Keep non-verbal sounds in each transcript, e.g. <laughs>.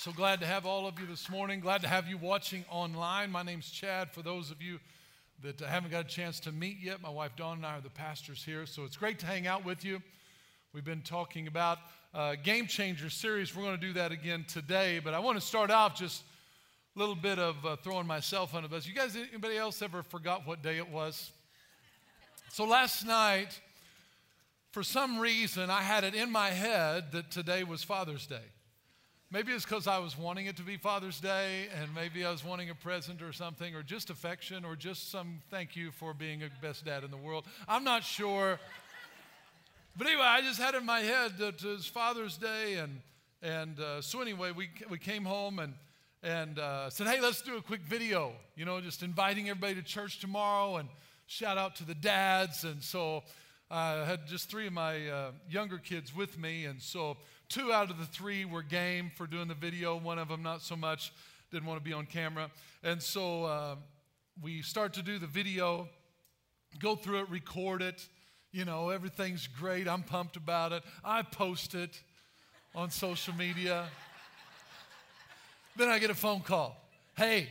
So glad to have all of you this morning. Glad to have you watching online. My name's Chad. For those of you that haven't got a chance to meet yet, my wife Dawn and I are the pastors here. So it's great to hang out with you. We've been talking about uh, Game Changer series. We're going to do that again today. But I want to start off just a little bit of uh, throwing myself under the bus. You guys, anybody else ever forgot what day it was? So last night, for some reason, I had it in my head that today was Father's Day. Maybe it's because I was wanting it to be Father's Day, and maybe I was wanting a present or something, or just affection, or just some thank you for being a best dad in the world. I'm not sure. But anyway, I just had in my head that it was Father's Day, and, and uh, so anyway, we, we came home and, and uh, said, hey, let's do a quick video, you know, just inviting everybody to church tomorrow, and shout out to the dads. And so I had just three of my uh, younger kids with me, and so Two out of the three were game for doing the video. One of them, not so much, didn't want to be on camera. And so uh, we start to do the video, go through it, record it. You know, everything's great. I'm pumped about it. I post it on social media. then I get a phone call. Hey,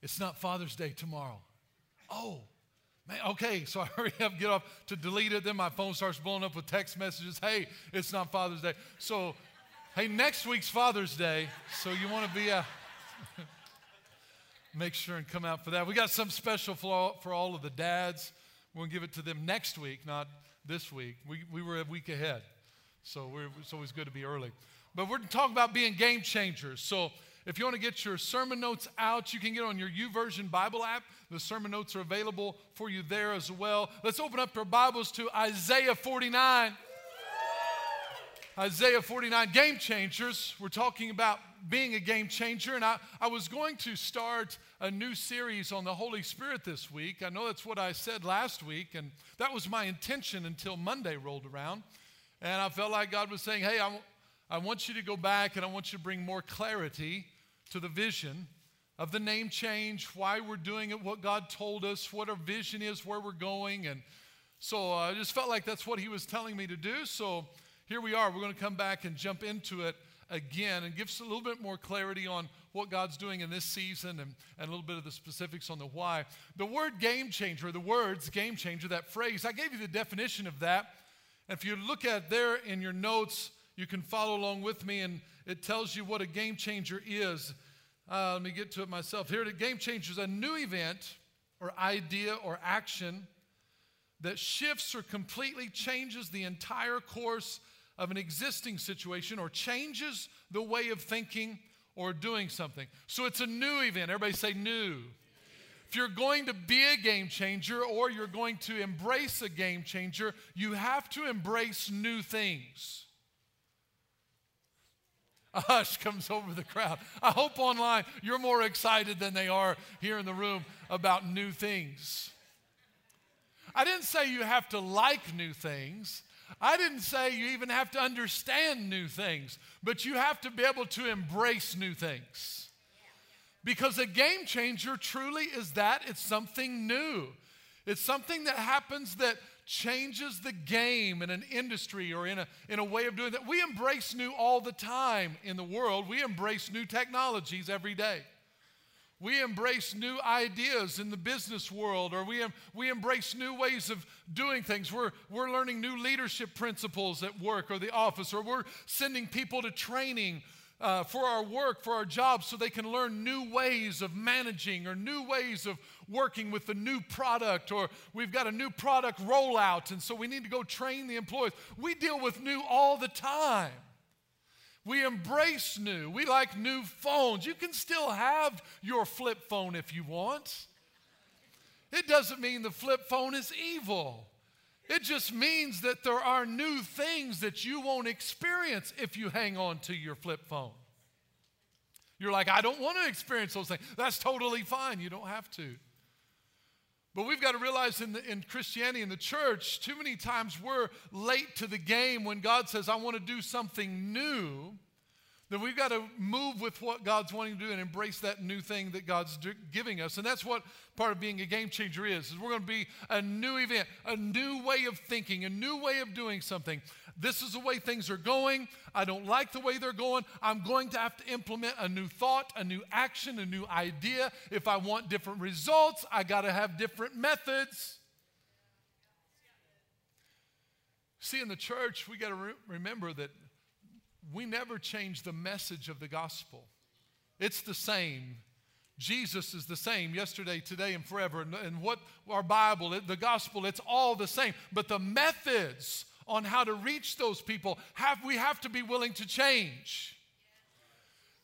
it's not Father's Day tomorrow. Oh, Man, okay, so I hurry up, get off to delete it. Then my phone starts blowing up with text messages. Hey, it's not Father's Day. So, hey, next week's Father's Day. So you want to be a. <laughs> make sure and come out for that. We got some special for all, for all of the dads. We'll give it to them next week, not this week. We, we were a week ahead. So it's always good to be early. But we're talking about being game changers. So if you want to get your sermon notes out, you can get on your YouVersion Bible app. The sermon notes are available for you there as well. Let's open up our Bibles to Isaiah 49. Isaiah 49, game changers. We're talking about being a game changer. And I, I was going to start a new series on the Holy Spirit this week. I know that's what I said last week, and that was my intention until Monday rolled around. And I felt like God was saying, Hey, I, I want you to go back and I want you to bring more clarity to the vision of the name change, why we're doing it, what God told us, what our vision is, where we're going. And so uh, I just felt like that's what He was telling me to do. So here we are. We're going to come back and jump into it again and give us a little bit more clarity on what God's doing in this season and, and a little bit of the specifics on the why. The word game changer, the words game changer, that phrase, I gave you the definition of that. And if you look at there in your notes, you can follow along with me, and it tells you what a game changer is. Uh, let me get to it myself. Here, a game changer is a new event or idea or action that shifts or completely changes the entire course of an existing situation or changes the way of thinking or doing something. So it's a new event. Everybody say new. If you're going to be a game changer or you're going to embrace a game changer, you have to embrace new things. A hush comes over the crowd. I hope online you're more excited than they are here in the room about new things. I didn't say you have to like new things. I didn't say you even have to understand new things, but you have to be able to embrace new things. Because a game changer truly is that it's something new. It's something that happens that changes the game in an industry or in a, in a way of doing that. We embrace new all the time in the world. We embrace new technologies every day. We embrace new ideas in the business world, or we, we embrace new ways of doing things. We're, we're learning new leadership principles at work or the office, or we're sending people to training uh, for our work, for our jobs, so they can learn new ways of managing or new ways of working with the new product, or we've got a new product rollout, and so we need to go train the employees. We deal with new all the time. We embrace new. We like new phones. You can still have your flip phone if you want. It doesn't mean the flip phone is evil. It just means that there are new things that you won't experience if you hang on to your flip phone. You're like, I don't want to experience those things. That's totally fine. You don't have to. But we've got to realize in, the, in Christianity, in the church, too many times we're late to the game when God says, I want to do something new then we've got to move with what God's wanting to do and embrace that new thing that God's do- giving us. And that's what part of being a game changer is, is we're going to be a new event, a new way of thinking, a new way of doing something This is the way things are going. I don't like the way they're going. I'm going to have to implement a new thought, a new action, a new idea. If I want different results, I got to have different methods. See, in the church, we got to re- remember that we never change the message of the gospel. It's the same. Jesus is the same yesterday, today, and forever. And, and what our Bible, the gospel, it's all the same. But the methods on how to reach those people have we have to be willing to change.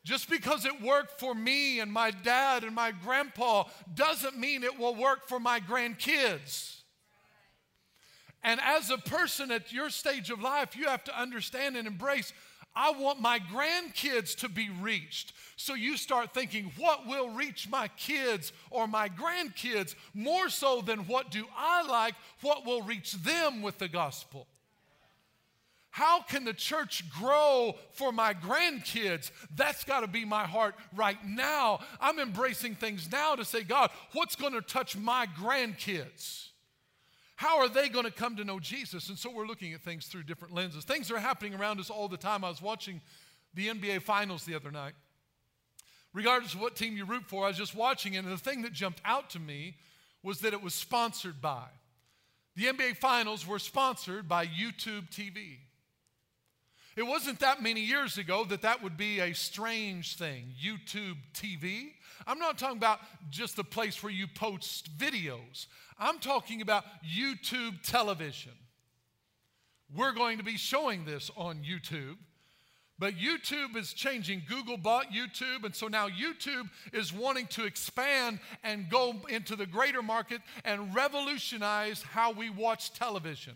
Just because it worked for me and my dad and my grandpa doesn't mean it will work for my grandkids. And as a person at your stage of life, you have to understand and embrace I want my grandkids to be reached. So you start thinking, what will reach my kids or my grandkids more so than what do I like? What will reach them with the gospel? How can the church grow for my grandkids? That's got to be my heart right now. I'm embracing things now to say, God, what's going to touch my grandkids? How are they going to come to know Jesus? And so we're looking at things through different lenses. Things are happening around us all the time. I was watching the NBA Finals the other night. Regardless of what team you root for, I was just watching it, and the thing that jumped out to me was that it was sponsored by. The NBA Finals were sponsored by YouTube TV. It wasn't that many years ago that that would be a strange thing, YouTube TV. I'm not talking about just the place where you post videos. I'm talking about YouTube television. We're going to be showing this on YouTube. But YouTube is changing. Google bought YouTube, and so now YouTube is wanting to expand and go into the greater market and revolutionize how we watch television.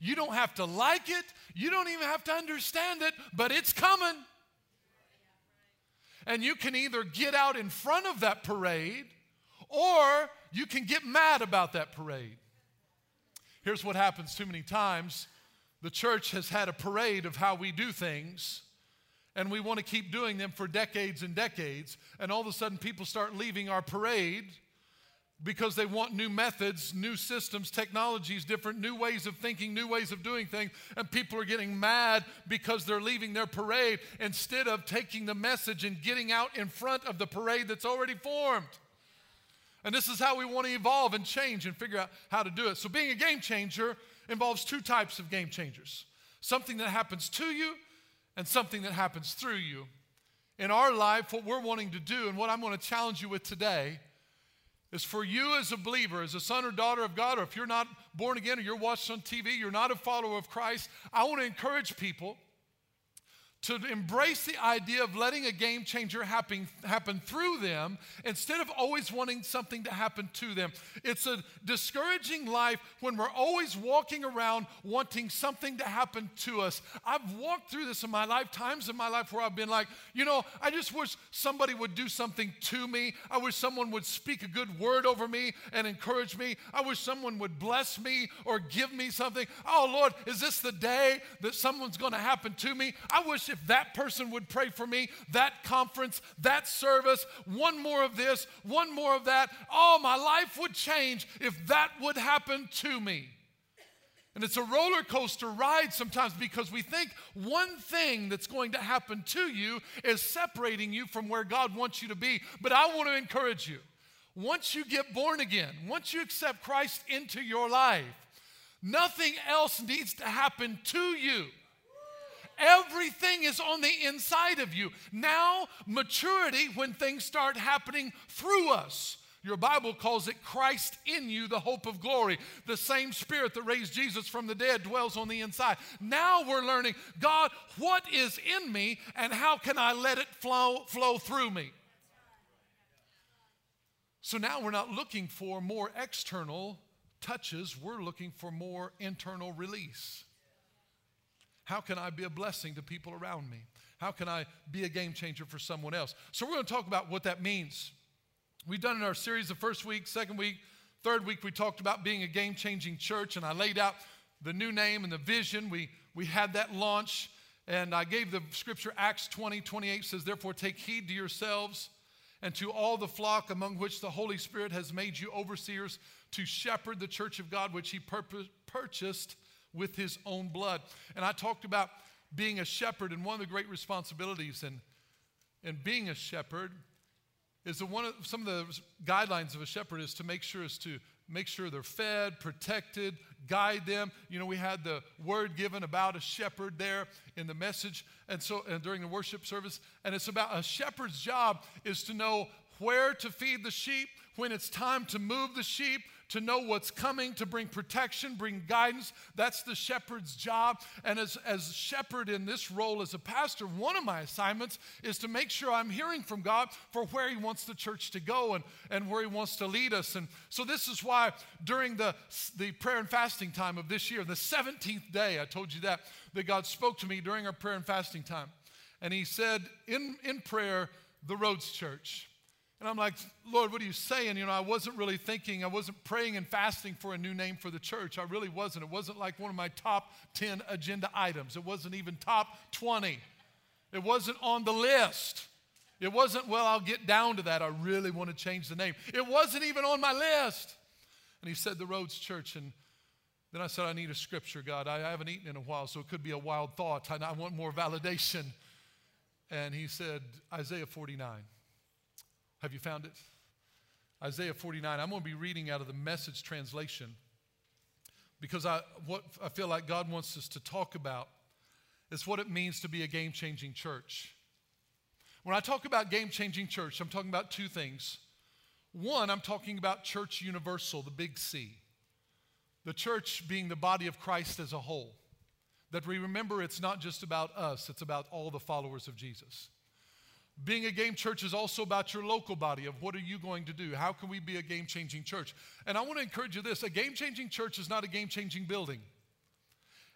You don't have to like it, you don't even have to understand it, but it's coming. And you can either get out in front of that parade or you can get mad about that parade. Here's what happens too many times the church has had a parade of how we do things, and we want to keep doing them for decades and decades, and all of a sudden people start leaving our parade because they want new methods, new systems, technologies, different new ways of thinking, new ways of doing things. And people are getting mad because they're leaving their parade instead of taking the message and getting out in front of the parade that's already formed. And this is how we want to evolve and change and figure out how to do it. So, being a game changer involves two types of game changers something that happens to you and something that happens through you. In our life, what we're wanting to do and what I'm going to challenge you with today is for you as a believer, as a son or daughter of God, or if you're not born again or you're watching on TV, you're not a follower of Christ, I want to encourage people to embrace the idea of letting a game changer happen, happen through them instead of always wanting something to happen to them. It's a discouraging life when we're always walking around wanting something to happen to us. I've walked through this in my life, times in my life where I've been like, you know, I just wish somebody would do something to me. I wish someone would speak a good word over me and encourage me. I wish someone would bless me or give me something. Oh, Lord, is this the day that someone's going to happen to me? I wish if that person would pray for me, that conference, that service, one more of this, one more of that, oh, my life would change if that would happen to me. And it's a roller coaster ride sometimes because we think one thing that's going to happen to you is separating you from where God wants you to be. But I want to encourage you once you get born again, once you accept Christ into your life, nothing else needs to happen to you. Everything is on the inside of you. Now, maturity, when things start happening through us. Your Bible calls it Christ in you, the hope of glory. The same Spirit that raised Jesus from the dead dwells on the inside. Now we're learning, God, what is in me and how can I let it flow, flow through me? So now we're not looking for more external touches, we're looking for more internal release. How can I be a blessing to people around me? How can I be a game changer for someone else? So, we're going to talk about what that means. We've done in our series the first week, second week, third week, we talked about being a game changing church, and I laid out the new name and the vision. We, we had that launch, and I gave the scripture Acts 20 28 says, Therefore, take heed to yourselves and to all the flock among which the Holy Spirit has made you overseers to shepherd the church of God, which he purposed with his own blood. And I talked about being a shepherd, and one of the great responsibilities in, in being a shepherd is that one of some of the guidelines of a shepherd is to make sure is to make sure they're fed, protected, guide them. You know, we had the word given about a shepherd there in the message, and so and during the worship service, and it's about a shepherd's job is to know where to feed the sheep, when it's time to move the sheep, to know what's coming, to bring protection, bring guidance. That's the shepherd's job. And as, as shepherd in this role as a pastor, one of my assignments is to make sure I'm hearing from God for where He wants the church to go and, and where He wants to lead us. And so this is why during the, the prayer and fasting time of this year, the 17th day, I told you that, that God spoke to me during our prayer and fasting time. And He said in, in prayer, the Roads Church. And I'm like, Lord, what are you saying? You know, I wasn't really thinking, I wasn't praying and fasting for a new name for the church. I really wasn't. It wasn't like one of my top 10 agenda items, it wasn't even top 20. It wasn't on the list. It wasn't, well, I'll get down to that. I really want to change the name. It wasn't even on my list. And he said, The Roads Church. And then I said, I need a scripture, God. I haven't eaten in a while, so it could be a wild thought. I want more validation. And he said, Isaiah 49. Have you found it? Isaiah 49. I'm going to be reading out of the message translation because I, what I feel like God wants us to talk about is what it means to be a game changing church. When I talk about game changing church, I'm talking about two things. One, I'm talking about church universal, the big C. The church being the body of Christ as a whole. That we remember it's not just about us, it's about all the followers of Jesus. Being a game church is also about your local body of what are you going to do? How can we be a game changing church? And I want to encourage you this a game changing church is not a game changing building.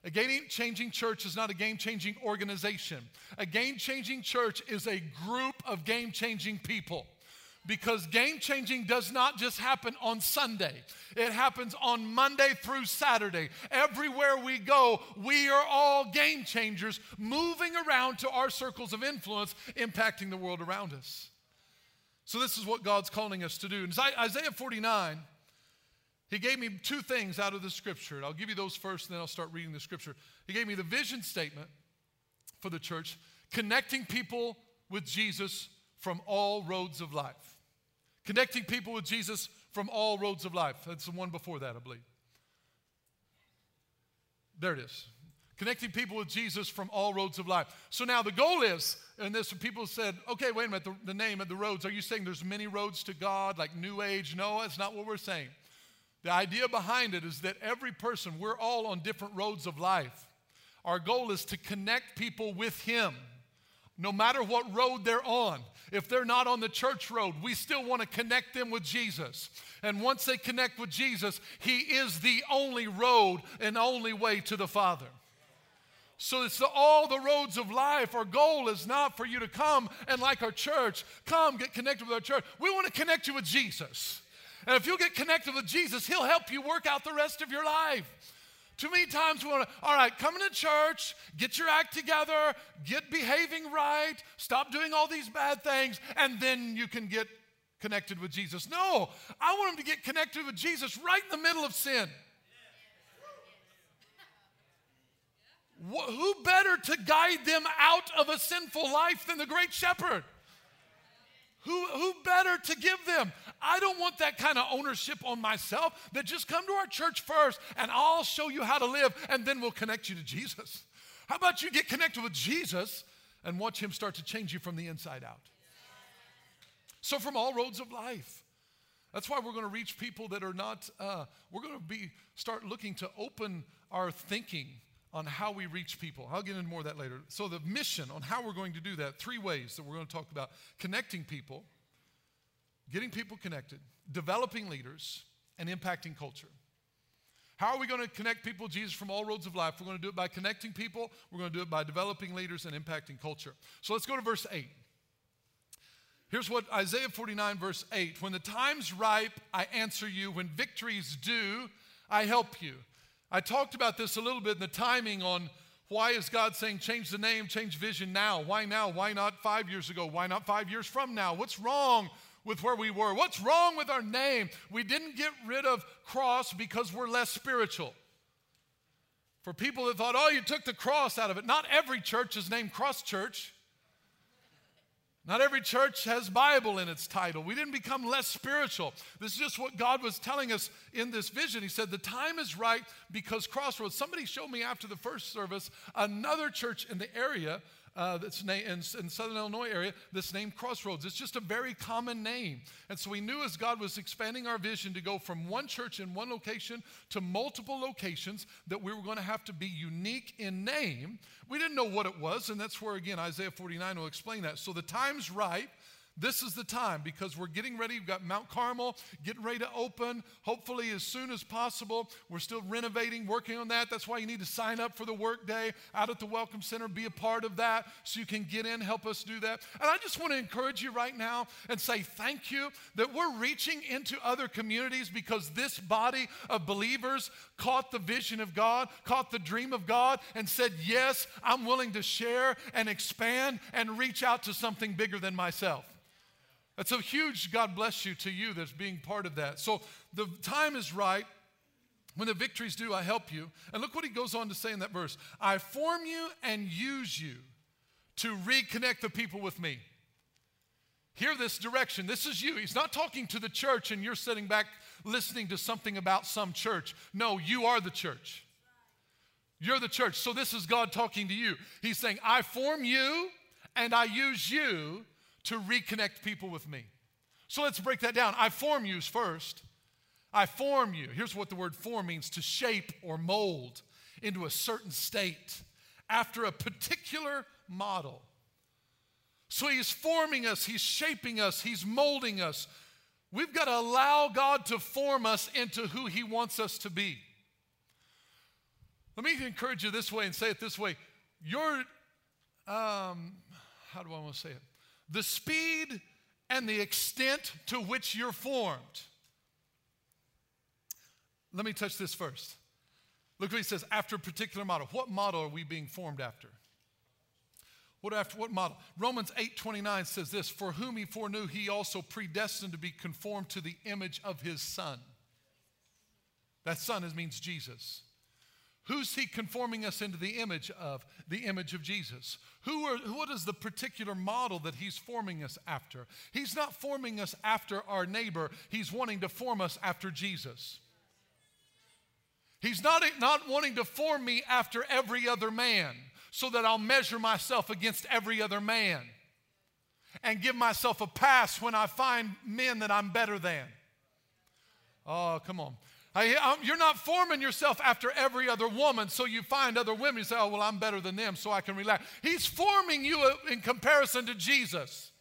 A game changing church is not a game changing organization. A game changing church is a group of game changing people because game changing does not just happen on Sunday, it happens on Monday through Saturday. Everywhere we go, we are all game changers moving around to our circles of influence, impacting the world around us. So, this is what God's calling us to do. In Isaiah 49, he gave me two things out of the scripture. I'll give you those first, and then I'll start reading the scripture. He gave me the vision statement for the church, connecting people with Jesus from all roads of life. Connecting people with Jesus from all roads of life. That's the one before that, I believe. There it is. Connecting people with Jesus from all roads of life. So now the goal is, and this people said, okay, wait a minute, the, the name of the roads, are you saying there's many roads to God, like New Age? No, that's not what we're saying. The idea behind it is that every person, we're all on different roads of life. Our goal is to connect people with Him no matter what road they're on. If they're not on the church road, we still want to connect them with Jesus. And once they connect with Jesus, He is the only road and only way to the Father. So it's the, all the roads of life. Our goal is not for you to come and, like our church, come get connected with our church. We want to connect you with Jesus. And if you'll get connected with Jesus, He'll help you work out the rest of your life. Too many times we want to, all right, come into church, get your act together, get behaving right, stop doing all these bad things, and then you can get connected with Jesus. No, I want them to get connected with Jesus right in the middle of sin. Who better to guide them out of a sinful life than the great shepherd? Who, who better to give them? I don't want that kind of ownership on myself that just come to our church first and I'll show you how to live and then we'll connect you to Jesus. How about you get connected with Jesus and watch him start to change you from the inside out? So, from all roads of life. That's why we're going to reach people that are not, uh, we're going to be, start looking to open our thinking on how we reach people. I'll get into more of that later. So, the mission on how we're going to do that, three ways that we're going to talk about connecting people, getting people connected, developing leaders, and impacting culture. How are we going to connect people, Jesus, from all roads of life? We're going to do it by connecting people, we're going to do it by developing leaders and impacting culture. So, let's go to verse 8. Here's what Isaiah 49, verse 8 When the time's ripe, I answer you. When victory's due, I help you. I talked about this a little bit in the timing on why is God saying change the name, change vision now? Why now? Why not five years ago? Why not five years from now? What's wrong with where we were? What's wrong with our name? We didn't get rid of cross because we're less spiritual. For people that thought, oh, you took the cross out of it. Not every church is named Cross Church. Not every church has Bible in its title. We didn't become less spiritual. This is just what God was telling us in this vision. He said, The time is right because Crossroads. Somebody showed me after the first service another church in the area uh, that's in, in Southern Illinois area that's named Crossroads. It's just a very common name. And so we knew as God was expanding our vision to go from one church in one location to multiple locations that we were going to have to be unique in name. We didn't know what it was, and that's where, again, Isaiah 49 will explain that. So the time's right this is the time because we're getting ready. We've got Mount Carmel getting ready to open, hopefully as soon as possible. We're still renovating, working on that. That's why you need to sign up for the workday out at the Welcome Center, be a part of that so you can get in, help us do that. And I just want to encourage you right now and say thank you that we're reaching into other communities because this body of believers caught the vision of God, caught the dream of God, and said, Yes, I'm willing to share and expand and reach out to something bigger than myself. That's a huge God bless you to you that's being part of that. So the time is right. When the victories due, I help you. And look what he goes on to say in that verse I form you and use you to reconnect the people with me. Hear this direction. This is you. He's not talking to the church and you're sitting back listening to something about some church. No, you are the church. You're the church. So this is God talking to you. He's saying, I form you and I use you to reconnect people with me. So let's break that down. I form you first. I form you. Here's what the word form means to shape or mold into a certain state after a particular model. So he's forming us, he's shaping us, he's molding us. We've got to allow God to form us into who he wants us to be. Let me encourage you this way and say it this way. Your, um, how do I want to say it? The speed and the extent to which you're formed. Let me touch this first. Look what he says after a particular model. What model are we being formed after? What after what model? Romans 8:29 says this, for whom he foreknew he also predestined to be conformed to the image of his son. That son is, means Jesus. Who's he conforming us into the image of? The image of Jesus. Who are, what is the particular model that he's forming us after? He's not forming us after our neighbor, he's wanting to form us after Jesus. He's not, not wanting to form me after every other man so that I'll measure myself against every other man and give myself a pass when I find men that I'm better than. Oh, come on. Um, you're not forming yourself after every other woman, so you find other women. You say, oh, well, I'm better than them, so I can relax. He's forming you uh, in comparison to Jesus.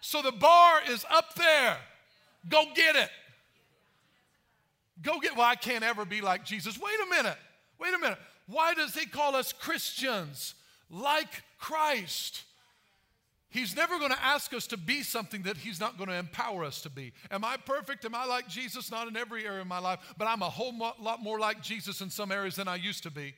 So the bar is up there. Go get it. Go get, well, I can't ever be like Jesus. Wait a minute. Wait a minute. Why does he call us Christians like Christ? He's never going to ask us to be something that He's not going to empower us to be. Am I perfect? Am I like Jesus? Not in every area of my life, but I'm a whole lot more like Jesus in some areas than I used to be.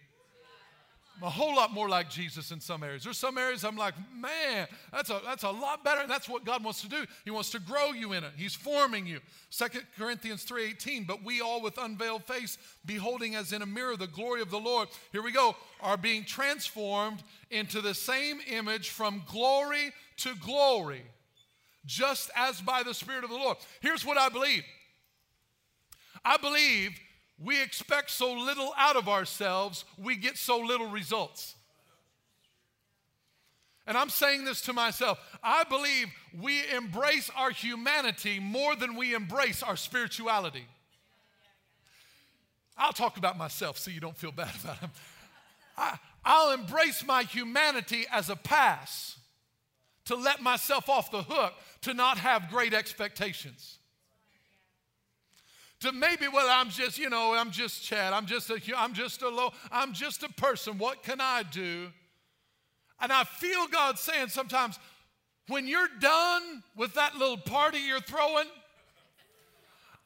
I'm a whole lot more like Jesus in some areas. There's some areas I'm like, man, that's a, that's a lot better. That's what God wants to do. He wants to grow you in it. He's forming you. Second Corinthians 3.18, but we all with unveiled face, beholding as in a mirror the glory of the Lord, here we go, are being transformed into the same image from glory to glory, just as by the Spirit of the Lord. Here's what I believe. I believe we expect so little out of ourselves, we get so little results. And I'm saying this to myself. I believe we embrace our humanity more than we embrace our spirituality. I'll talk about myself so you don't feel bad about it. I, I'll embrace my humanity as a pass to let myself off the hook to not have great expectations to maybe, well, I'm just, you know, I'm just Chad. I'm just a, I'm just a low, I'm just a person. What can I do? And I feel God saying sometimes, when you're done with that little party you're throwing,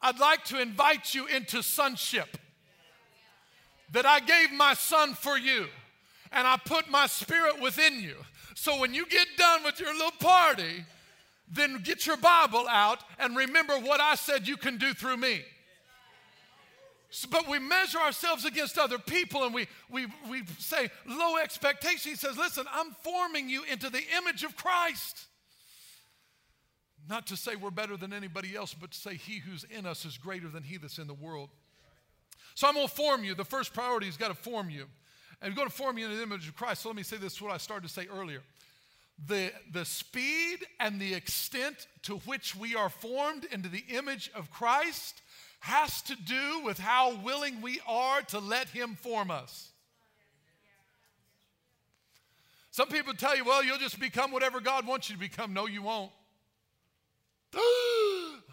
I'd like to invite you into sonship. That I gave my son for you, and I put my spirit within you. So when you get done with your little party, then get your Bible out and remember what I said you can do through me. But we measure ourselves against other people and we, we, we say low expectation. He says, Listen, I'm forming you into the image of Christ. Not to say we're better than anybody else, but to say he who's in us is greater than he that's in the world. So I'm going to form you. The first priority is got to form you. And we're going to form you in the image of Christ. So let me say this, what I started to say earlier. The, the speed and the extent to which we are formed into the image of Christ has to do with how willing we are to let Him form us. Some people tell you, well, you'll just become whatever God wants you to become. No, you won't. <gasps>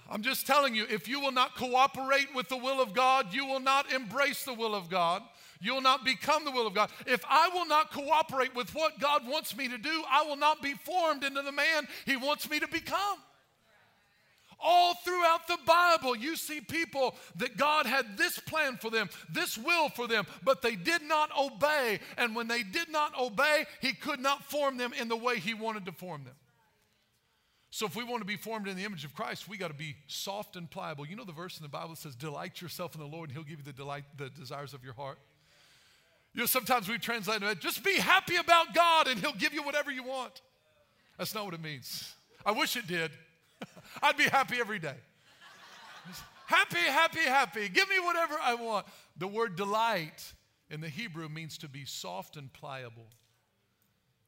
I'm just telling you, if you will not cooperate with the will of God, you will not embrace the will of God. You will not become the will of God. If I will not cooperate with what God wants me to do, I will not be formed into the man He wants me to become. All throughout the Bible, you see people that God had this plan for them, this will for them, but they did not obey. And when they did not obey, He could not form them in the way He wanted to form them. So, if we want to be formed in the image of Christ, we got to be soft and pliable. You know the verse in the Bible that says, Delight yourself in the Lord, and He'll give you the delight, the desires of your heart. You know, sometimes we translate it, just be happy about God, and He'll give you whatever you want. That's not what it means. I wish it did. I'd be happy every day. happy, happy, happy. Give me whatever I want. The word delight in the Hebrew means to be soft and pliable.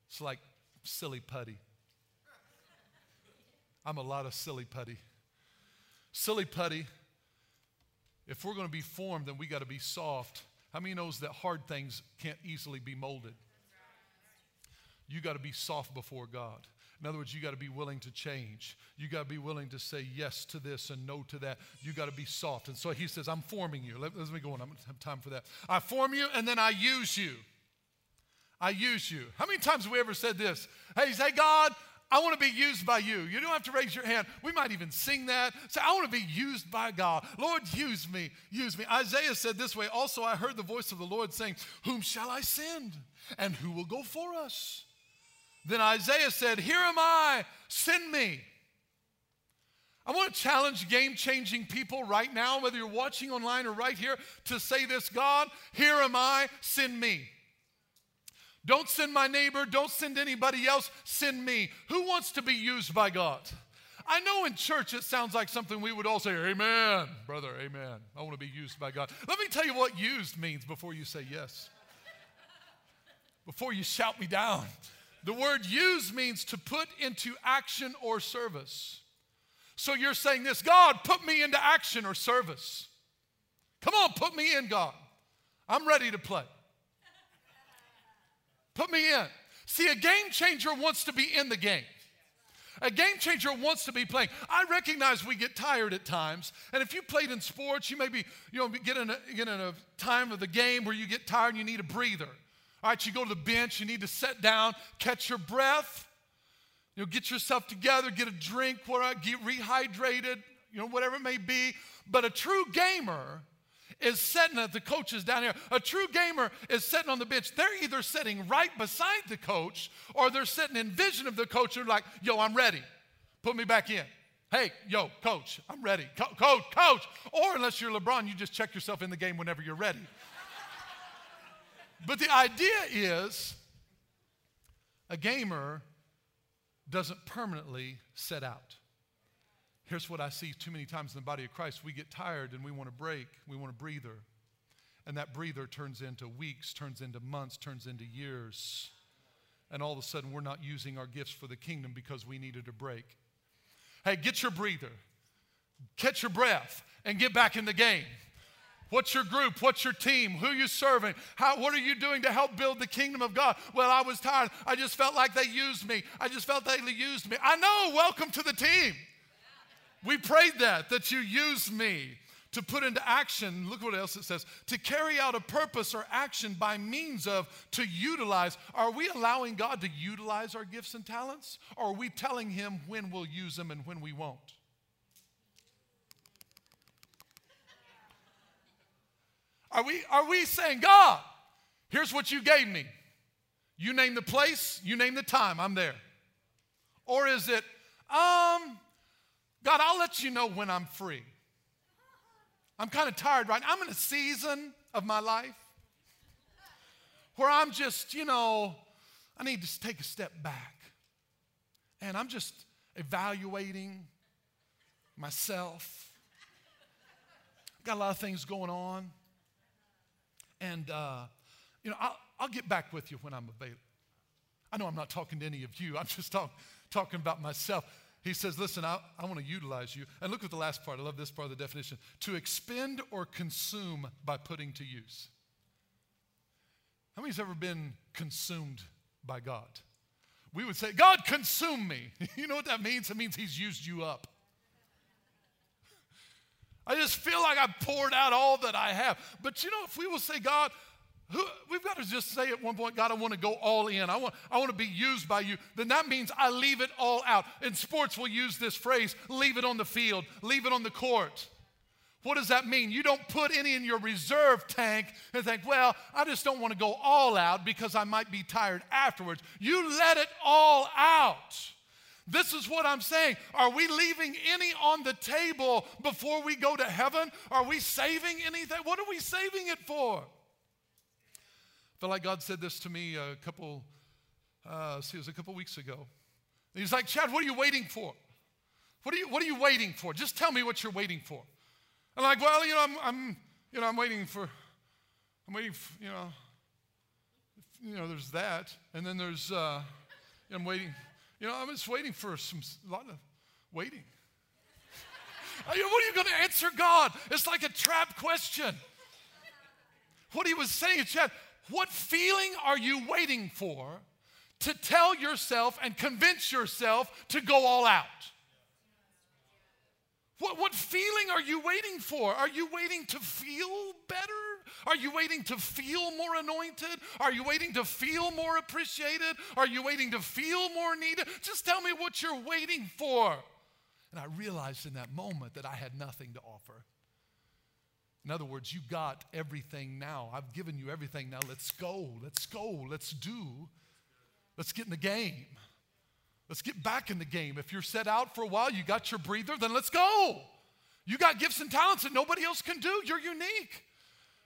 It's like silly putty. I'm a lot of silly putty. Silly putty, if we're going to be formed, then we got to be soft. How many knows that hard things can't easily be molded? You got to be soft before God. In other words, you got to be willing to change. You got to be willing to say yes to this and no to that. You got to be soft. And so he says, I'm forming you. Let, let me go on. I don't have time for that. I form you and then I use you. I use you. How many times have we ever said this? Hey, say, God, I want to be used by you. You don't have to raise your hand. We might even sing that. Say, I want to be used by God. Lord, use me. Use me. Isaiah said this way Also, I heard the voice of the Lord saying, Whom shall I send? And who will go for us? Then Isaiah said, Here am I, send me. I want to challenge game changing people right now, whether you're watching online or right here, to say this God, here am I, send me. Don't send my neighbor, don't send anybody else, send me. Who wants to be used by God? I know in church it sounds like something we would all say, Amen, brother, amen. I want to be used by God. Let me tell you what used means before you say yes. Before you shout me down. The word use means to put into action or service. So you're saying this God, put me into action or service. Come on, put me in, God. I'm ready to play. Put me in. See, a game changer wants to be in the game. A game changer wants to be playing. I recognize we get tired at times. And if you played in sports, you maybe you know, get, in a, get in a time of the game where you get tired and you need a breather. All right, you go to the bench, you need to sit down, catch your breath, you know, get yourself together, get a drink, get rehydrated, you know, whatever it may be. But a true gamer is sitting at the coaches down here. A true gamer is sitting on the bench. They're either sitting right beside the coach or they're sitting in vision of the coach and like, yo, I'm ready. Put me back in. Hey, yo, coach, I'm ready. Co- coach, coach. Or unless you're LeBron, you just check yourself in the game whenever you're ready. But the idea is a gamer doesn't permanently set out. Here's what I see too many times in the body of Christ we get tired and we want to break, we want a breather. And that breather turns into weeks, turns into months, turns into years. And all of a sudden, we're not using our gifts for the kingdom because we needed a break. Hey, get your breather, catch your breath, and get back in the game. What's your group? What's your team? Who you serving? How, what are you doing to help build the kingdom of God? Well, I was tired. I just felt like they used me. I just felt they used me. I know. Welcome to the team. We prayed that, that you use me to put into action, look what else it says, to carry out a purpose or action by means of, to utilize. Are we allowing God to utilize our gifts and talents? Or are we telling Him when we'll use them and when we won't? Are we, are we saying, God, here's what you gave me? You name the place, you name the time, I'm there. Or is it, um, God, I'll let you know when I'm free. I'm kind of tired right now. I'm in a season of my life where I'm just, you know, I need to take a step back. And I'm just evaluating myself. I've Got a lot of things going on. And, uh, you know, I'll, I'll get back with you when I'm available. I know I'm not talking to any of you, <laughs> I'm just talk, talking about myself. He says, Listen, I, I want to utilize you. And look at the last part. I love this part of the definition to expend or consume by putting to use. How many's ever been consumed by God? We would say, God, consume me. <laughs> You know what that means? It means He's used you up. I just feel like I've poured out all that I have. But you know, if we will say, God, who, we've got to just say at one point, God, I want to go all in. I want, I want to be used by you. Then that means I leave it all out. In sports, we'll use this phrase leave it on the field, leave it on the court. What does that mean? You don't put any in your reserve tank and think, well, I just don't want to go all out because I might be tired afterwards. You let it all out. This is what I'm saying. Are we leaving any on the table before we go to heaven? Are we saving anything? What are we saving it for? I feel like God said this to me a couple, uh, see, it was a couple weeks ago. He's like, Chad, what are you waiting for? What are you, what are you waiting for? Just tell me what you're waiting for. I'm like, well, you know, I'm, I'm, you know, I'm waiting for, I'm waiting, for, you know, you know, there's that, and then there's, uh, I'm waiting, you know, I'm just waiting for some, lot of waiting. <laughs> what are you going to answer God? It's like a trap question. What he was saying is, Chad, what feeling are you waiting for to tell yourself and convince yourself to go all out? What, what feeling are you waiting for? Are you waiting to feel better? Are you waiting to feel more anointed? Are you waiting to feel more appreciated? Are you waiting to feel more needed? Just tell me what you're waiting for. And I realized in that moment that I had nothing to offer. In other words, you got everything now. I've given you everything. Now let's go. Let's go. Let's do. Let's get in the game. Let's get back in the game. If you're set out for a while, you got your breather, then let's go. You got gifts and talents that nobody else can do. You're unique.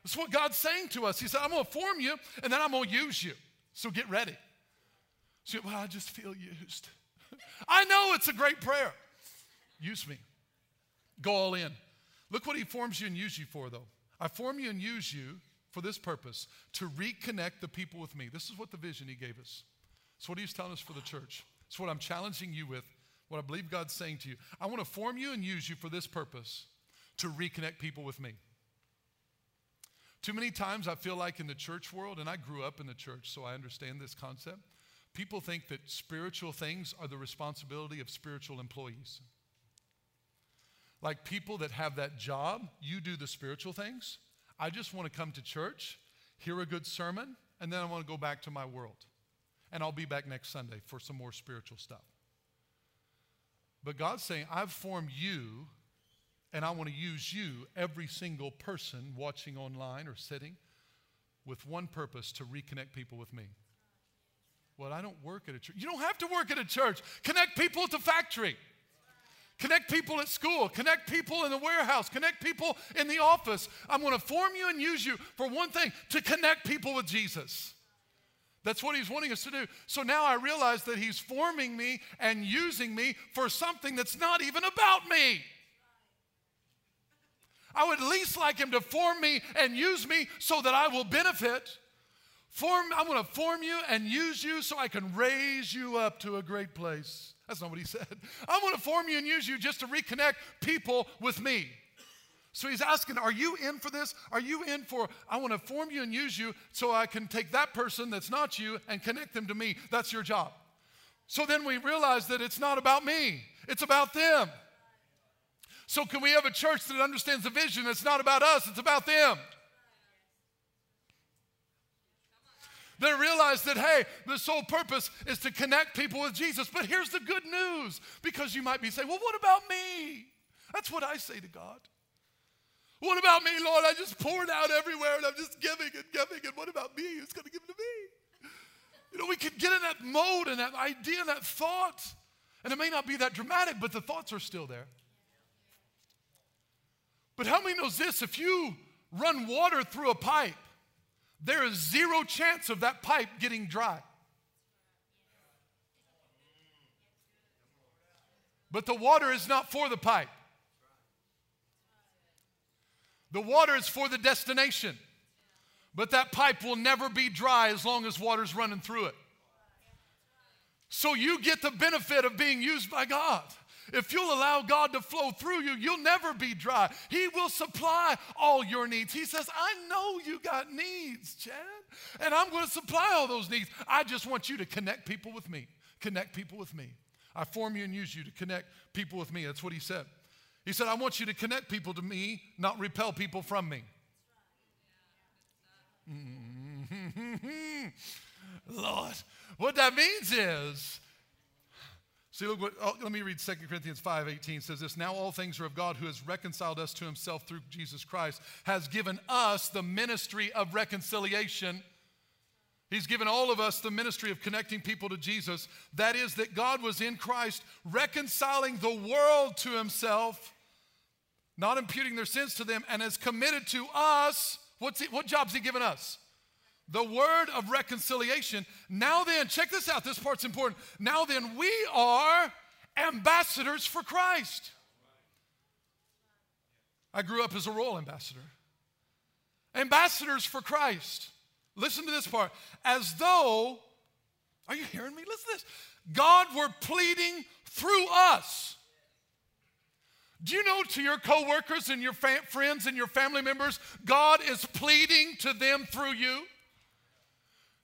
That's what God's saying to us. He said, I'm going to form you and then I'm going to use you. So get ready. So, well, I just feel used. <laughs> I know it's a great prayer. Use me. Go all in. Look what He forms you and use you for, though. I form you and use you for this purpose to reconnect the people with me. This is what the vision He gave us. It's what He's telling us for the church. It's what I'm challenging you with, what I believe God's saying to you. I want to form you and use you for this purpose to reconnect people with me. Too many times I feel like in the church world, and I grew up in the church, so I understand this concept. People think that spiritual things are the responsibility of spiritual employees. Like people that have that job, you do the spiritual things. I just want to come to church, hear a good sermon, and then I want to go back to my world. And I'll be back next Sunday for some more spiritual stuff. But God's saying, I've formed you, and I want to use you, every single person watching online or sitting, with one purpose to reconnect people with me. Well, I don't work at a church. You don't have to work at a church. Connect people at the factory. Connect people at school. Connect people in the warehouse. Connect people in the office. I'm going to form you and use you for one thing to connect people with Jesus. That's what he's wanting us to do. So now I realize that he's forming me and using me for something that's not even about me. I would least like him to form me and use me so that I will benefit. Form, I'm going to form you and use you so I can raise you up to a great place. That's not what he said. I'm going to form you and use you just to reconnect people with me. So he's asking, Are you in for this? Are you in for, I want to form you and use you so I can take that person that's not you and connect them to me? That's your job. So then we realize that it's not about me, it's about them. So, can we have a church that understands the vision? It's not about us, it's about them. They realize that, hey, the sole purpose is to connect people with Jesus. But here's the good news because you might be saying, well, what about me? That's what I say to God. What about me, Lord? I just poured out everywhere and I'm just giving and giving. And what about me? Who's going to give to me? You know, we can get in that mode and that idea and that thought. And it may not be that dramatic, but the thoughts are still there. But how many knows this? If you run water through a pipe, there is zero chance of that pipe getting dry. But the water is not for the pipe. The water is for the destination. But that pipe will never be dry as long as water's running through it. So you get the benefit of being used by God. If you'll allow God to flow through you, you'll never be dry. He will supply all your needs. He says, I know you got needs, Chad, and I'm going to supply all those needs. I just want you to connect people with me. Connect people with me. I form you and use you to connect people with me. That's what he said. He said, I want you to connect people to me, not repel people from me. <laughs> Lord, what that means is, see, look what, oh, let me read 2 Corinthians 5 18 says this Now all things are of God who has reconciled us to himself through Jesus Christ, has given us the ministry of reconciliation. He's given all of us the ministry of connecting people to Jesus. That is, that God was in Christ reconciling the world to himself, not imputing their sins to them, and has committed to us. What's he, what job's he given us? The word of reconciliation. Now then, check this out, this part's important. Now then, we are ambassadors for Christ. I grew up as a royal ambassador. Ambassadors for Christ. Listen to this part. As though, are you hearing me? Listen to this. God were pleading through us. Do you know to your coworkers and your friends and your family members, God is pleading to them through you?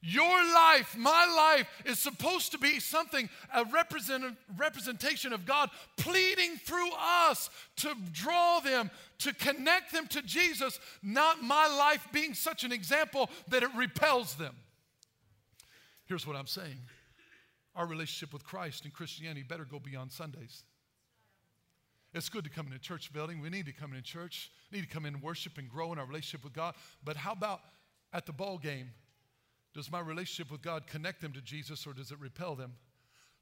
Your life, my life, is supposed to be something, a represent, representation of God pleading through us to draw them, to connect them to Jesus, not my life being such an example that it repels them. Here's what I'm saying our relationship with Christ and Christianity better go beyond Sundays. It's good to come in a church building. We need to come in church, we need to come in worship and grow in our relationship with God. But how about at the ball game? Does my relationship with God connect them to Jesus or does it repel them?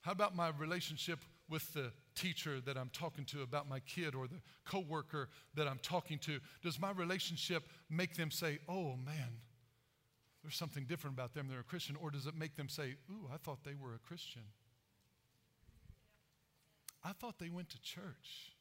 How about my relationship with the teacher that I'm talking to about my kid or the coworker that I'm talking to? Does my relationship make them say, "Oh man, there's something different about them. They're a Christian," or does it make them say, "Ooh, I thought they were a Christian. I thought they went to church."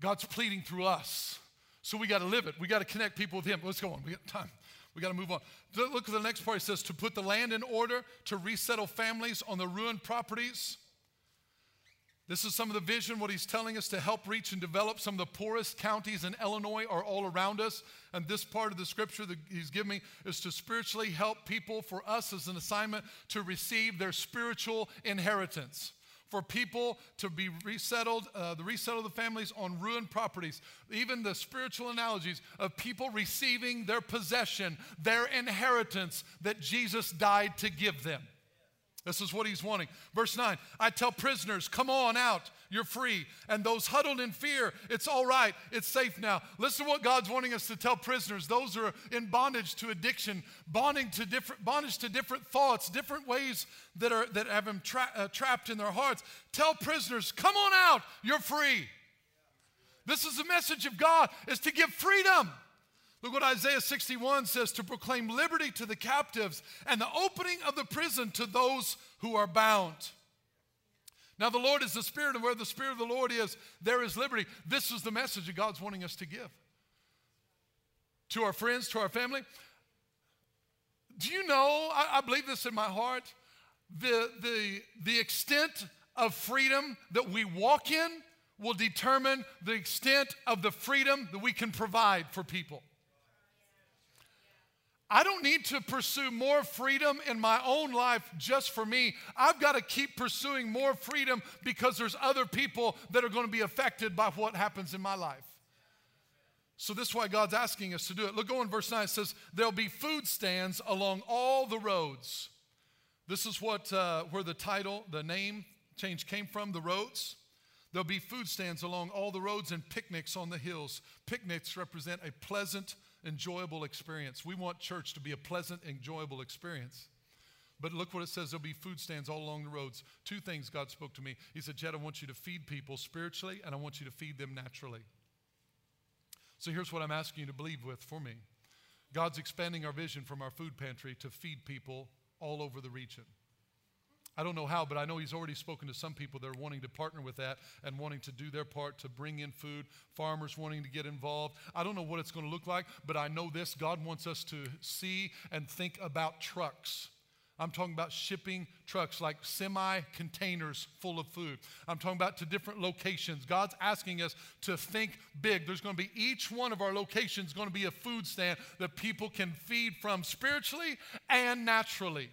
God's pleading through us. So we got to live it. We got to connect people with Him. Let's go on. We got time. We got to move on. Look at the next part. It says to put the land in order, to resettle families on the ruined properties. This is some of the vision, what he's telling us to help reach and develop some of the poorest counties in Illinois are all around us. And this part of the scripture that he's giving me is to spiritually help people for us as an assignment to receive their spiritual inheritance for people to be resettled, uh, the resettle of the families on ruined properties, even the spiritual analogies of people receiving their possession, their inheritance that Jesus died to give them. This is what he's wanting. Verse 9 I tell prisoners, come on out, you're free. And those huddled in fear, it's all right, it's safe now. Listen to what God's wanting us to tell prisoners. Those who are in bondage to addiction, bonding to different, bondage to different thoughts, different ways that, are, that have them tra- uh, trapped in their hearts. Tell prisoners, come on out, you're free. This is the message of God, is to give freedom. Look what Isaiah 61 says to proclaim liberty to the captives and the opening of the prison to those who are bound. Now, the Lord is the Spirit, and where the Spirit of the Lord is, there is liberty. This is the message that God's wanting us to give to our friends, to our family. Do you know, I, I believe this in my heart, the, the, the extent of freedom that we walk in will determine the extent of the freedom that we can provide for people. I don't need to pursue more freedom in my own life just for me. I've got to keep pursuing more freedom because there's other people that are going to be affected by what happens in my life. So this is why God's asking us to do it. Look, go in verse 9. It says, There'll be food stands along all the roads. This is what uh, where the title, the name change came from, the roads. There'll be food stands along all the roads and picnics on the hills. Picnics represent a pleasant enjoyable experience. We want church to be a pleasant, enjoyable experience. But look what it says there'll be food stands all along the roads. Two things God spoke to me. He said, Jed, I want you to feed people spiritually, and I want you to feed them naturally. So here's what I'm asking you to believe with for me God's expanding our vision from our food pantry to feed people all over the region. I don't know how, but I know he's already spoken to some people that are wanting to partner with that and wanting to do their part to bring in food, farmers wanting to get involved. I don't know what it's going to look like, but I know this God wants us to see and think about trucks. I'm talking about shipping trucks like semi containers full of food. I'm talking about to different locations. God's asking us to think big. There's going to be each one of our locations going to be a food stand that people can feed from spiritually and naturally.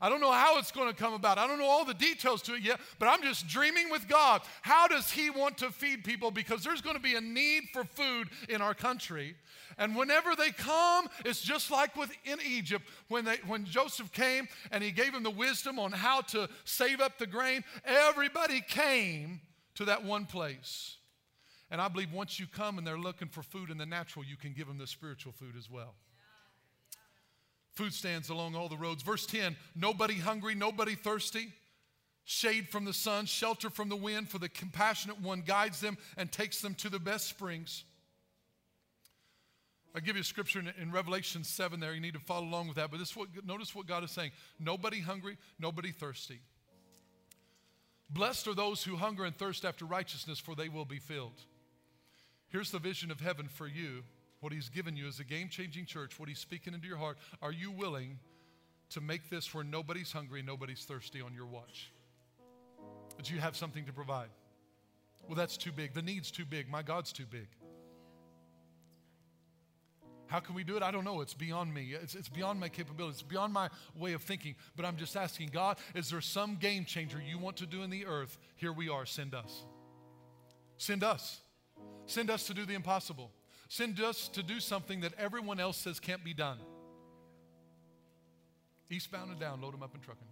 I don't know how it's going to come about. I don't know all the details to it yet, but I'm just dreaming with God. How does He want to feed people? Because there's going to be a need for food in our country. And whenever they come, it's just like within Egypt when, they, when Joseph came and he gave him the wisdom on how to save up the grain, everybody came to that one place. And I believe once you come and they're looking for food in the natural, you can give them the spiritual food as well food stands along all the roads. Verse 10 nobody hungry, nobody thirsty, shade from the sun, shelter from the wind, for the compassionate one guides them and takes them to the best springs. I give you a scripture in, in, Revelation 7 there. You need to follow along with that. But this what, notice what God is saying nobody hungry, nobody thirsty. Blessed are those who hunger and thirst after righteousness, for they will be filled. Here's the vision of heaven for you what He's given you as a game changing church, what He's speaking into your heart, are you willing to make this where nobody's hungry, nobody's thirsty on your watch? Do you have something to provide? Well, that's too big. The need's too big. My God's too big. How can we do it? I don't know. It's beyond me. It's, it's beyond my capabilities. It's beyond my way of thinking. But I'm just asking God, is there some game changer you want to do in the earth? Here we are. Send us. Send us. Send us to do the impossible. Send us to do something that everyone else says can't be done. Eastbound and down, load them up in trucking.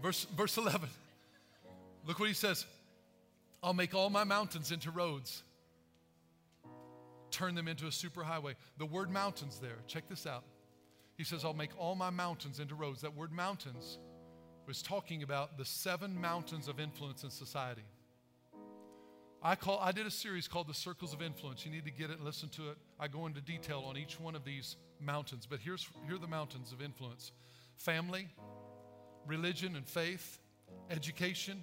Verse, verse 11. Look what he says I'll make all my mountains into roads, turn them into a superhighway. The word mountains there, check this out. He says, I'll make all my mountains into roads. That word mountains was talking about the seven mountains of influence in society. I, call, I did a series called The Circles of Influence. You need to get it and listen to it. I go into detail on each one of these mountains, but here's, here are the mountains of influence family, religion and faith, education,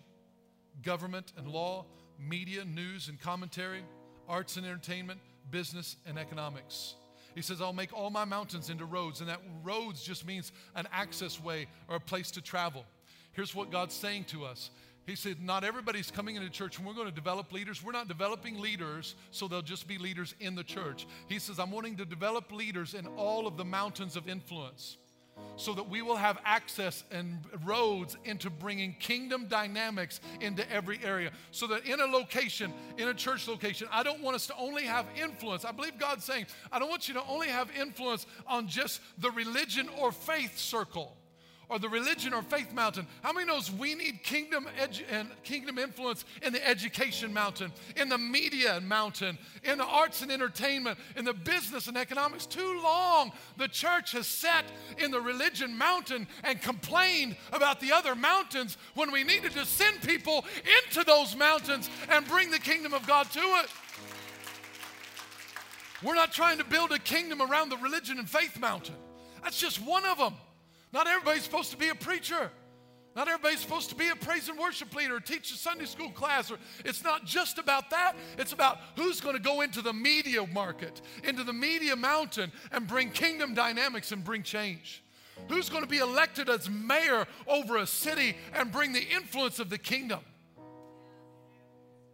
government and law, media, news and commentary, arts and entertainment, business and economics. He says, I'll make all my mountains into roads. And that roads just means an access way or a place to travel. Here's what God's saying to us he said, Not everybody's coming into church and we're going to develop leaders. We're not developing leaders so they'll just be leaders in the church. He says, I'm wanting to develop leaders in all of the mountains of influence so that we will have access and roads into bringing kingdom dynamics into every area. So that in a location, in a church location, I don't want us to only have influence. I believe God's saying, I don't want you to only have influence on just the religion or faith circle or the religion or faith mountain. How many knows we need kingdom edu- and kingdom influence in the education mountain, in the media mountain, in the arts and entertainment, in the business and economics? Too long the church has sat in the religion mountain and complained about the other mountains when we needed to send people into those mountains and bring the kingdom of God to it. We're not trying to build a kingdom around the religion and faith mountain. That's just one of them. Not everybody's supposed to be a preacher. Not everybody's supposed to be a praise and worship leader or teach a Sunday school class. Or, it's not just about that. It's about who's going to go into the media market, into the media mountain, and bring kingdom dynamics and bring change. Who's going to be elected as mayor over a city and bring the influence of the kingdom?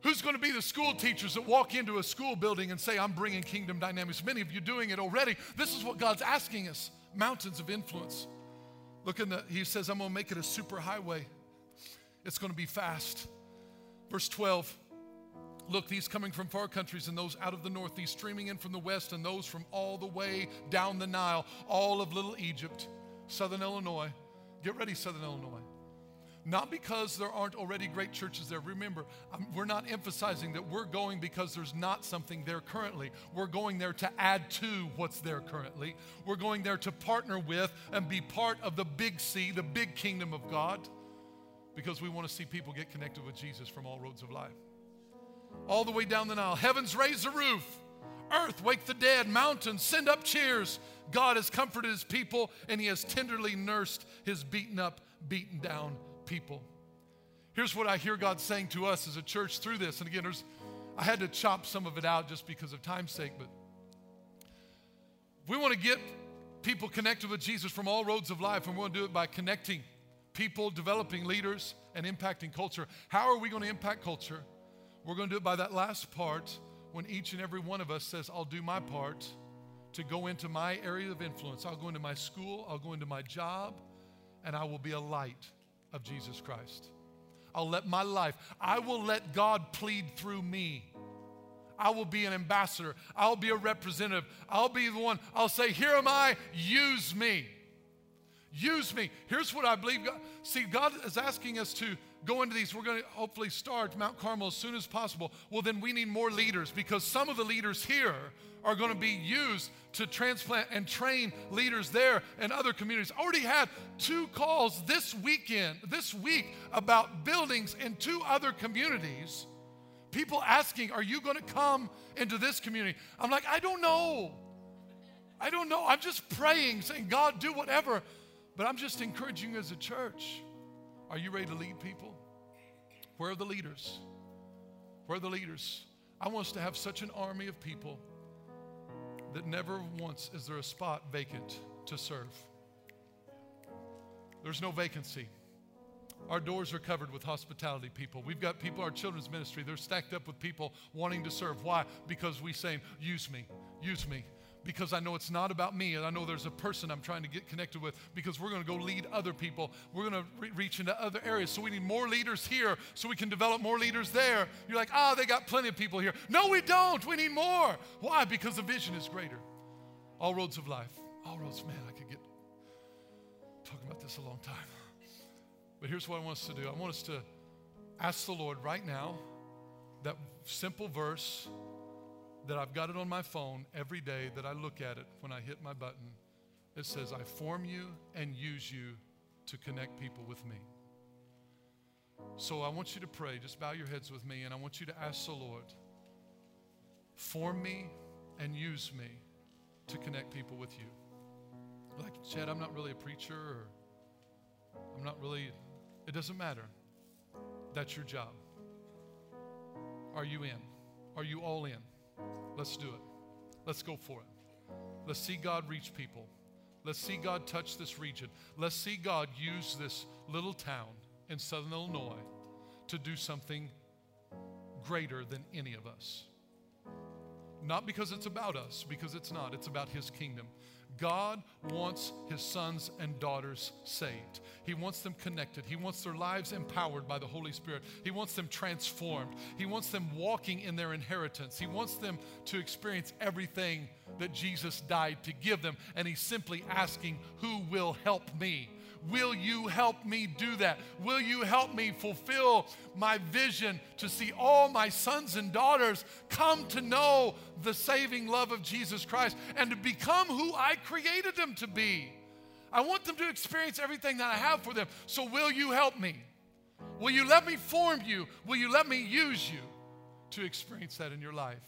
Who's going to be the school teachers that walk into a school building and say, I'm bringing kingdom dynamics? Many of you doing it already. This is what God's asking us mountains of influence. Look in the, he says, I'm going to make it a super highway. It's going to be fast. Verse 12. Look, these coming from far countries and those out of the north, these streaming in from the west, and those from all the way down the Nile, all of little Egypt, southern Illinois. Get ready, southern Illinois. Not because there aren't already great churches there. Remember, we're not emphasizing that we're going because there's not something there currently. We're going there to add to what's there currently. We're going there to partner with and be part of the big C, the big kingdom of God, because we want to see people get connected with Jesus from all roads of life. all the way down the Nile. Heavens raise the roof, earth wake the dead, mountains send up cheers. God has comforted his people and he has tenderly nursed his beaten up, beaten down people. Here's what I hear God saying to us as a church through this. And again, there's, I had to chop some of it out just because of time's sake, but we want to get people connected with Jesus from all roads of life, and we want to do it by connecting people, developing leaders, and impacting culture. How are we going to impact culture? We're going to do it by that last part when each and every one of us says, I'll do my part to go into my area of influence. I'll go into my school, I'll go into my job, and I will be a light of Jesus Christ. I'll let my life, I will let God plead through me. I will be an ambassador. I'll be a representative. I'll be the one. I'll say, Here am I, use me. Use me. Here's what I believe. God, see, God is asking us to go into these. We're going to hopefully start Mount Carmel as soon as possible. Well, then we need more leaders because some of the leaders here are going to be used to transplant and train leaders there and other communities. I already had two calls this weekend, this week, about buildings in two other communities. People asking, Are you going to come into this community? I'm like, I don't know. I don't know. I'm just praying, saying, God, do whatever. But I'm just encouraging you as a church. Are you ready to lead people? Where are the leaders? Where are the leaders? I want us to have such an army of people that never once is there a spot vacant to serve. There's no vacancy. Our doors are covered with hospitality people. We've got people, our children's ministry, they're stacked up with people wanting to serve. Why? Because we say, use me, use me, because I know it's not about me and I know there's a person I'm trying to get connected with because we're going to go lead other people. We're going to re- reach into other areas. So we need more leaders here so we can develop more leaders there. You're like, ah, oh, they got plenty of people here. No, we don't. We need more. Why? Because the vision is greater. All roads of life. All roads, man, I could get talking about this a long time. But here's what I want us to do I want us to ask the Lord right now that simple verse that I've got it on my phone every day that I look at it when I hit my button. It says, I form you and use you to connect people with me. So I want you to pray. Just bow your heads with me, and I want you to ask the Lord, form me and use me to connect people with you. Like, Chad, I'm not really a preacher, or I'm not really, it doesn't matter. That's your job. Are you in? Are you all in? Let's do it. Let's go for it. Let's see God reach people. Let's see God touch this region. Let's see God use this little town in southern Illinois to do something greater than any of us. Not because it's about us, because it's not. It's about His kingdom. God wants his sons and daughters saved. He wants them connected. He wants their lives empowered by the Holy Spirit. He wants them transformed. He wants them walking in their inheritance. He wants them to experience everything that Jesus died to give them. And he's simply asking, Who will help me? Will you help me do that? Will you help me fulfill my vision to see all my sons and daughters come to know the saving love of Jesus Christ and to become who I created them to be? I want them to experience everything that I have for them. So, will you help me? Will you let me form you? Will you let me use you to experience that in your life?